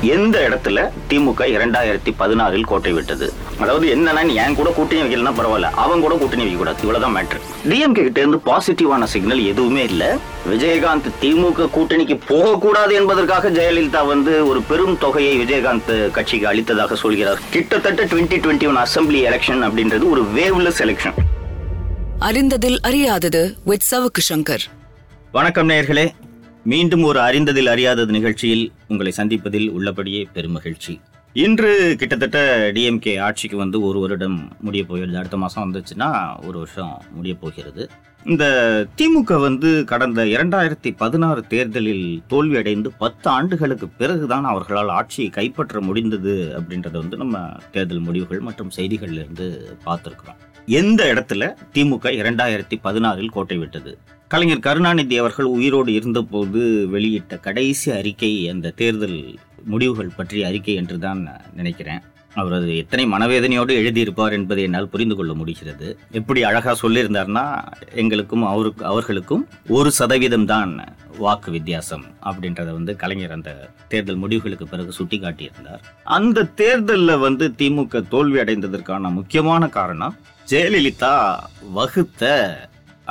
எந்த இடத்துல திமுக இரண்டாயிரத்தி பதினாறில் கோட்டை விட்டது? அதாவது என்னன்னா என் கூட கூட்டணி வைக்கலன்னா பரவாயில்ல அவன் கூட கூட்டணி வைக்க கூடாது இவ்வளவுதான் மேட்ரு டிஎம்கே கிட்ட இருந்து பாசிட்டிவான சிக்னல் எதுவுமே இல்ல. விஜயகாந்த் திமுக கூட்டணிக்கு போகக்கூடாது என்பதற்காக ஜெயலலிதா வந்து ஒரு பெரும் தொகையை விஜயகாந்த் கட்சிக்கு அளித்ததாக சொல்கிறார். கிட்டத்தட்ட twenty twenty one assembly election அப்படின்றது ஒரு வேவ்லெஸ் எலெக்ஷன் அறிந்ததில் அறியாதது வித் சவுக்கு சங்கர். வணக்கம் நேயர்களே. மீண்டும் ஒரு அறிந்ததில் அறியாதது நிகழ்ச்சியில் உங்களை சந்திப்பதில் உள்ளபடியே பெருமகிழ்ச்சி. இன்று கிட்டத்தட்ட டிஎம்கே ஆட்சிக்கு வந்து ஒரு வருடம் முடிய போகிறது. அடுத்த மாதம் வந்துச்சுன்னா ஒரு வருஷம் முடிய போகிறது. இந்த திமுக வந்து கடந்த இரண்டாயிரத்தி பதினாறு தேர்தலில் தோல்வி அடைந்து பத்து ஆண்டுகளுக்கு பிறகுதான் அவர்களால் ஆட்சியை கைப்பற்ற முடிந்தது அப்படின்றத வந்து நம்ம தேர்தல் முடிவுகள் மற்றும் செய்திகள்லேருந்து பார்த்துருக்குறோம். எந்த இடத்துல திமுக இரண்டாயிரத்தி பதினாறில் கோட்டை விட்டது? கலைஞர் கருணாநிதி அவர்கள் உயிரோடு இருந்தபோது வெளியிட்ட கடைசி அறிக்கை அந்த தேர்தல் முடிவுகள் பற்றிய அறிக்கை என்று தான் நான் நினைக்கிறேன். அவர் அது எத்தனை மனவேதனையோடு எழுதியிருப்பார் என்பதை என்னால் புரிந்து கொள்ள முடிகிறது. எப்படி அழகாக சொல்லியிருந்தார்னா எங்களுக்கும் அவருக்கு அவர்களுக்கும் ஒரு சதவீதம் தான் வாக்கு வித்தியாசம் அப்படின்றத வந்து கலைஞர் அந்த தேர்தல் முடிவுகளுக்கு பிறகு சுட்டி காட்டியிருந்தார் அந்த தேர்தலில் வந்து திமுக தோல்வி அடைந்ததற்கான முக்கியமான காரணம் ஜெயலலிதா வகுத்த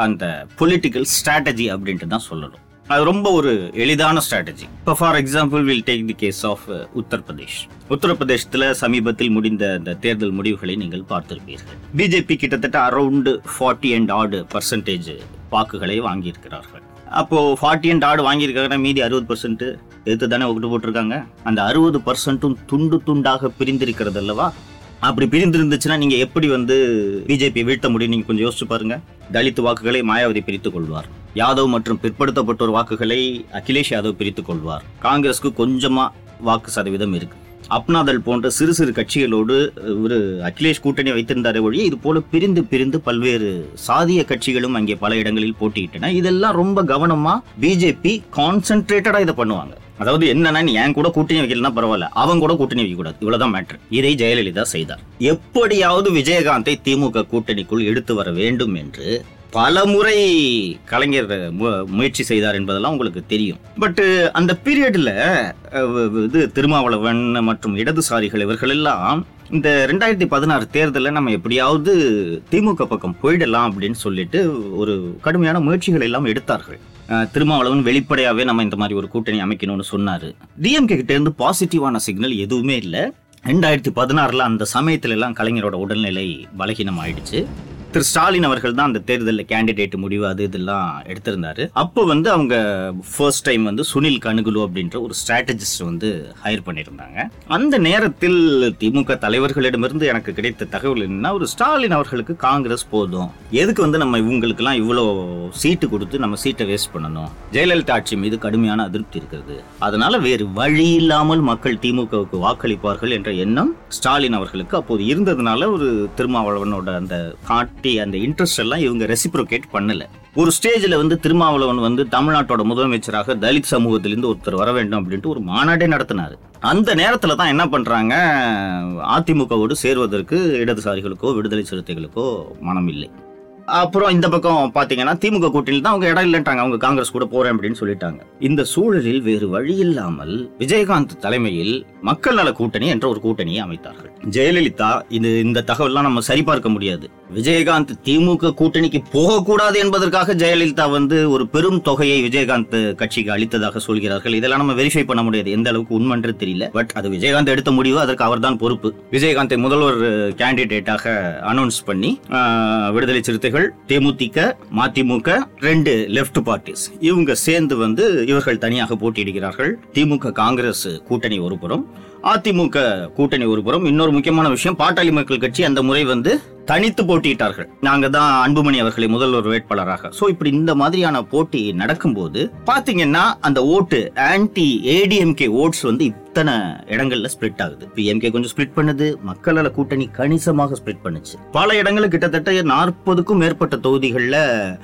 அந்த பொலிட்டிக்கல் ஸ்ட்ராட்டஜி அப்படின்ட்டு தான் சொல்லணும். அது ரொம்ப ஒரு எளிதான ஸ்ட்ராட்டஜி இப்போ for example will take the case of Uttar Pradesh உத்தரப்பிரதேசத்தில் சமீபத்தில் முடிந்த அந்த தேர்தல் முடிவுகளை நீங்கள் பார்த்திருப்பீர்கள். பிஜேபி கிட்டத்தட்ட around forty and odd percentage வாக்குகளை வாங்கியிருக்கிறார்கள். அப்போ ஃபார்ட்டி அண்ட் ஆடு வாங்கியிருக்காங்கன்னா மீதி அறுபது பர்சன்ட் எடுத்து தானே ஒட்டு போட்டிருக்காங்க? அந்த அறுபது பர்சன்ட்டும் துண்டு துண்டாக பிரிந்திருக்கிறது அல்லவா? அப்படி பிரிந்திருந்துச்சுன்னா நீங்க எப்படி வந்து பிஜேபி வீழ்த்த முடியும் நீங்க கொஞ்சம் யோசிச்சு பாருங்க. தலித் வாக்குகளை மாயாவதி பிரித்துக் கொள்வார். யாதவ் மற்றும் பிற்படுத்தப்பட்டோர் வாக்குகளை அகிலேஷ் யாதவ் பிரித்துக் கொள்வார். காங்கிரஸ்க்கு கொஞ்சமா வாக்கு சதவீதம் இருக்கு. அப்னாதல் போன்ற சிறு சிறு கட்சிகளோடு ஒரு அகிலேஷ் கூட்டணி வைத்திருந்தாரே ஒழிய இது போல பிரிந்து பிரிந்து பல்வேறு சாதிய கட்சிகளும் அங்கே பல இடங்களில் போட்டியிட்டன. இதெல்லாம் ரொம்ப கவனமா பிஜேபி கான்சென்ட்ரேட்டடா இதை பண்ணுவாங்க. அதாவது என்னன்னா நீ என் கூட கூட்டணி வைக்கலன்னா பரவாயில்ல. அவன் கூட கூட்டணி வைக்க கூடாது இவ்வளவுதான் மேட்ரு இதை ஜெயலலிதா செய்தார். எப்படியாவது விஜயகாந்தை திமுக கூட்டணிக்குள் எடுத்து வர வேண்டும் என்று பல முறை கலைஞர் மு- முயற்சி செய்தார் என்பதெல்லாம் உங்களுக்கு தெரியும். பட் அந்த பீரியடில் இது திருமாவளவன் மற்றும் இடதுசாரிகள் இவர்கள் எல்லாம் இந்த ரெண்டாயிரத்தி பதினாறு தேர்தலில் நம்ம எப்படியாவது திமுக பக்கம் போயிடலாம் அப்படின்னு சொல்லிட்டு ஒரு கடுமையான முயற்சிகள் எல்லாம் எடுத்தார்கள். திருமாவளவன் வெளிப்படையாகவே நம்ம இந்த மாதிரி ஒரு கூட்டணி அமைக்கணும்னு சொன்னாரு. டிஎம்கே கிட்ட இருந்து பாசிட்டிவான சிக்னல் எதுவுமே இல்லை. ரெண்டாயிரத்தி பதினாறுல அந்த சமயத்துல எல்லாம் கலைஞரோட உடல்நிலை பலகீனம் ஆயிடுச்சு திரு ஸ்டாலின் அவர்கள் தான் அந்த தேர்தலில் கேண்டிடேட் முடிவு அது இதெல்லாம் எடுத்திருந்தாரு. அப்போ வந்து அவங்க ஃபர்ஸ்ட் டைம் வந்து சுனில் கணுகுலு அப்படின்ற ஒரு ஸ்ட்ராட்டஜிஸ்ட் வந்து ஹையர் பண்ணியிருந்தாங்க. அந்த நேரத்தில் திமுக தலைவர்களிடமிருந்து எனக்கு கிடைத்த தகவல் என்னன்னா ஒரு ஸ்டாலின் அவர்களுக்கு காங்கிரஸ் போதும். எதுக்கு வந்து நம்ம இவங்களுக்கெல்லாம் இவ்வளோ சீட்டு கொடுத்து நம்ம சீட்டை வேஸ்ட் பண்ணணும்? ஜெயலலிதா ஆட்சி மீது கடுமையான அதிருப்தி இருக்கிறது. அதனால வேறு வழி இல்லாமல் மக்கள் திமுகவுக்கு வாக்களிப்பார்கள் என்ற எண்ணம் ஸ்டாலின் அவர்களுக்கு அப்போது இருந்ததுனால ஒரு திருமாவளவனோட அந்த காட்டி அந்த இன்ட்ரெஸ்ட் எல்லாம் இவங்க ரெசிப்ரோகேட் பண்ணல. ஒரு ஸ்டேஜில் வந்து திருமாவளவன் வந்து தமிழ்நாட்டோட முதலமைச்சராக தலித் சமூகத்திலிருந்து ஒருத்தர் வர வேண்டும் அப்படின்ட்டு ஒரு மாநாடே நடத்தினார். அந்த நேரத்தில் தான் என்ன பண்ணுறாங்க அதிமுகவோடு சேர்வதற்கு இடதுசாரிகளுக்கோ விடுதலை சிறுத்தைகளுக்கோ மனம் இல்லை அப்புறம் இந்த பக்கம் பாத்தீங்கன்னா திமுக கூட்டணியில் தான் அவங்க இடம் இல்லைன்ட்டாங்க அவங்க காங்கிரஸ் கூட போறேன் அப்படின்னு சொல்லிட்டாங்க. இந்த சூழலில் வேறு வழி இல்லாமல் விஜயகாந்த் தலைமையில் மக்கள் நல கூட்டணி என்ற ஒரு கூட்டணியை அமைத்தார்கள். ஜெயலலிதா இது இந்த தகவல்லாம் நம்ம சரிபார்க்க முடியாது. விஜயகாந்த் திமுக கூட்டணிக்கு போகக்கூடாது என்பதற்காக ஜெயலலிதா வந்து ஒரு பெரும் தொகையை விஜயகாந்த் கட்சிக்கு அளித்ததாக சொல்கிறார்கள். இதெல்லாம் நம்ம வெரிஃபை பண்ண முடியாது. எந்த அளவுக்கு உண்மைன்று தெரியல. பட் அது விஜயகாந்த் எடுத்த முடிவு அதற்கு அவர்தான் பொறுப்பு. விஜயகாந்தை முதல்வர் கேண்டிடேட்டாக அனௌன்ஸ் பண்ணி விடுதலை சிறுத்தைகள் தேமுதிக மதிமுக ரெண்டு லெஃப்ட் பார்ட்டிஸ் இவங்க சேர்ந்து வந்து இவர்கள் தனியாக போட்டியிடுகிறார்கள். திமுக காங்கிரஸ் கூட்டணி ஒருபுறம் அதிமுக கூட்டணி ஒருபுறம் இன்னொரு முக்கியமான விஷயம் பாட்டாளி மக்கள் கட்சி அந்த முறை வந்து தனித்து போட்டியிட்டார்கள். நாங்க தான் அன்புமணி அவர்களை முதல்வர் வேட்பாளராக. சோ இப்படி இந்த மாதிரியான போட்டி நடக்கும்போது பாத்தீங்கன்னா அந்த ஓட்டு ஆன்டி ஏடிஎம்கே ஓட்ஸ் வந்து இத்தனை இடங்கள்ல ஸ்ப்ளிட் ஆகுது. பிஎம்கே கொஞ்சம் ஸ்ப்ளிட் பண்ணுது மக்களால் கூட்டணி கணிசமாக ஸ்ப்ளிட் பண்ணுச்சு. பல இடங்களில் கிட்டத்தட்ட நாற்பதுக்கும் மேற்பட்ட தொகுதிகளில்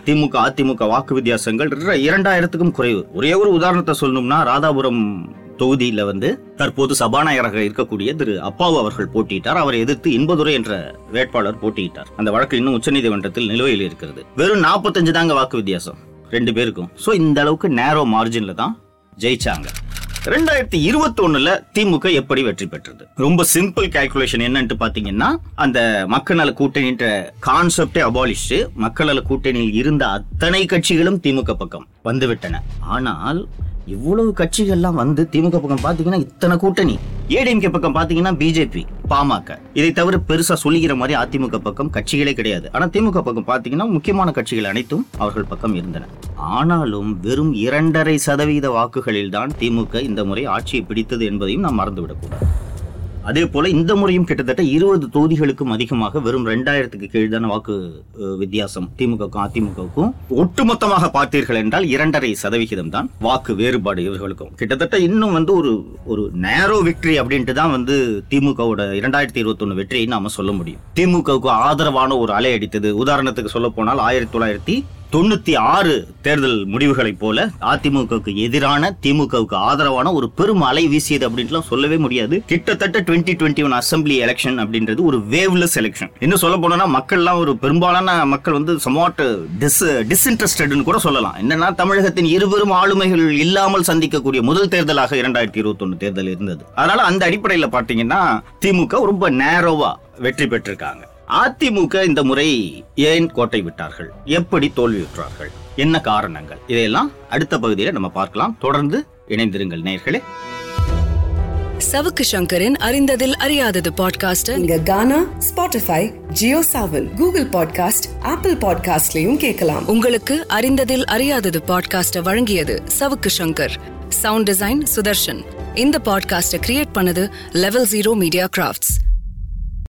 திமுக அதிமுக வாக்கு வித்தியாசங்கள் இரண்டாயிரத்துக்கும் குறைவு. ஒரே ஒரு உதாரணத்தை சொல்லணும்னா ராதாபுரம் தொகுதியில வந்து தற்போது சபாநாயகராக இருக்கக்கூடிய திரு அப்பாவு அவர்கள் போட்டியிட்டார். அவரை எதிர்த்து இன்பதுரை என்ற வேட்பாளர் போட்டியிட்டார். அந்த வழக்கு இன்னும் உச்சநீதிமன்றத்தில் நிலுவையில் இருக்கிறது. வெறும் 45 தாங்க வாக்கு வித்தியாசம். ரெண்டு பேருக்கும். சோ இந்த அளவுக்கு நேரோ மார்ஜின்ல தான் ஜெயிச்சாங்க. ரெண்டாயிரத்தி இருபத்தி ஒண்ணுல திமுக எப்படி வெற்றி பெற்றது? ரொம்ப சிம்பிள் கால்குலேஷன் என்னன்னு பாத்தீங்கன்னா அந்த மக்கள் நல கூட்டணின்ற கான்செப்டே அபாலிஷ் மக்கள் நல கூட்டணியில் இருந்த அத்தனை கட்சிகளும் திமுக பக்கம் வந்துவிட்டன. ஆனால் இவ்வளவு கட்சிகள்லாம் வந்து திமுக பக்கம் பாத்தீங்கன்னா இத்தனை கூட்டணி. ஏடிஎம்கே பக்கம் பாத்தீங்கன்னா பிஜேபி பாமக. இதை தவிர பெருசா சொல்லிக்கிற மாதிரி அதிமுக பக்கம் கட்சிகளே கிடையாது. ஆனா திமுக பக்கம் பாத்தீங்கன்னா முக்கியமான கட்சிகள் அனைத்தும் அவர்கள் பக்கம் இருந்தன. ஆனாலும் வெறும் இரண்டரை சதவீத வாக்குகளில் தான் திமுக இந்த முறை ஆட்சியை பிடித்தது என்பதையும் நாம் மறந்துவிடக்கூடாது. அதே போல இந்த முறையும் கிட்டத்தட்ட இருபது தொகுதிகளுக்கும் அதிகமாக வெறும் ரெண்டாயிரத்துக்கு கீழ்தான வாக்கு வித்தியாசம் திமுகவுக்கும் அதிமுகவுக்கும் ஒட்டுமொத்தமாக பார்த்தீர்கள் என்றால் இரண்டரை சதவிகிதம் தான் வாக்கு வேறுபாடு இவர்களுக்கும். கிட்டத்தட்ட இன்னும் வந்து ஒரு ஒரு நேரோ விக்டரி அப்படின்ட்டு தான் வந்து திமுகவோட இரண்டாயிரத்தி இருபத்தொன்னு வெற்றியை நாம சொல்ல முடியும். திமுகவுக்கு ஆதரவான ஒரு அலை அடித்தது. உதாரணத்துக்கு சொல்ல போனால் ஆயிரத்தி தொள்ளாயிரத்தி தொண்ணூத்தி ஆறு தேர்தல் முடிவுகளைப் போல அதிமுகவுக்கு எதிரான திமுகவுக்கு ஆதரவான ஒரு பெரும் அலை வீசியது அப்படின்ட்டுலாம் சொல்லவே முடியாது. கிட்டத்தட்ட twenty twenty one assembly election அப்படின்றது ஒரு வேவ்லெஸ் எலெக்ஷன் இன்னும் சொல்ல போனோம்னா மக்கள்லாம் ஒரு பெரும்பாலான மக்கள் வந்து சமாட் டிஸ் டிஸ்இன்ட்ரெஸ்டட்னு கூட சொல்லலாம். என்னன்னா தமிழகத்தின் இருவரும் ஆளுமைகள் இல்லாமல் சந்திக்கக்கூடிய முதல் தேர்தலாக இரண்டாயிரத்தி இருபத்தொன்னு தேர்தல் இருந்தது. அதனால அந்த அடிப்படையில் பார்த்தீங்கன்னா திமுக ரொம்ப நேரோவா வெற்றி பெற்றிருக்காங்க. அதிமுக இந்த முறை ஏன் கோட்டை விட்டார்கள்? எப்படி தோல்வியுற்றார்கள் என்ன காரணங்கள்? இதையெல்லாம் அடுத்த பகுதியில் நம்ம பார்க்கலாம். தொடர்ந்து இணைந்திருங்கள் நேயர்களே சவுக்கு சங்கரின் அறிந்ததில் அறியாதது பாட்காஸ்டர் நீங்க Gaana Spotify Jio Saavn Google podcast Apple பாட்காஸ்ட்லயும் கேட்கலாம். உங்களுக்கு அறிந்ததில் அறியாதது பாட்காஸ்ட வழங்கியது சவுக்கு சங்கர். சவுண்ட் டிசைன் சுதர்ஷன் இந்த பாட்காஸ்ட கிரியேட் பண்ணது லெவல் ஜீரோ மீடியா கிராஃப்ட்ஸ்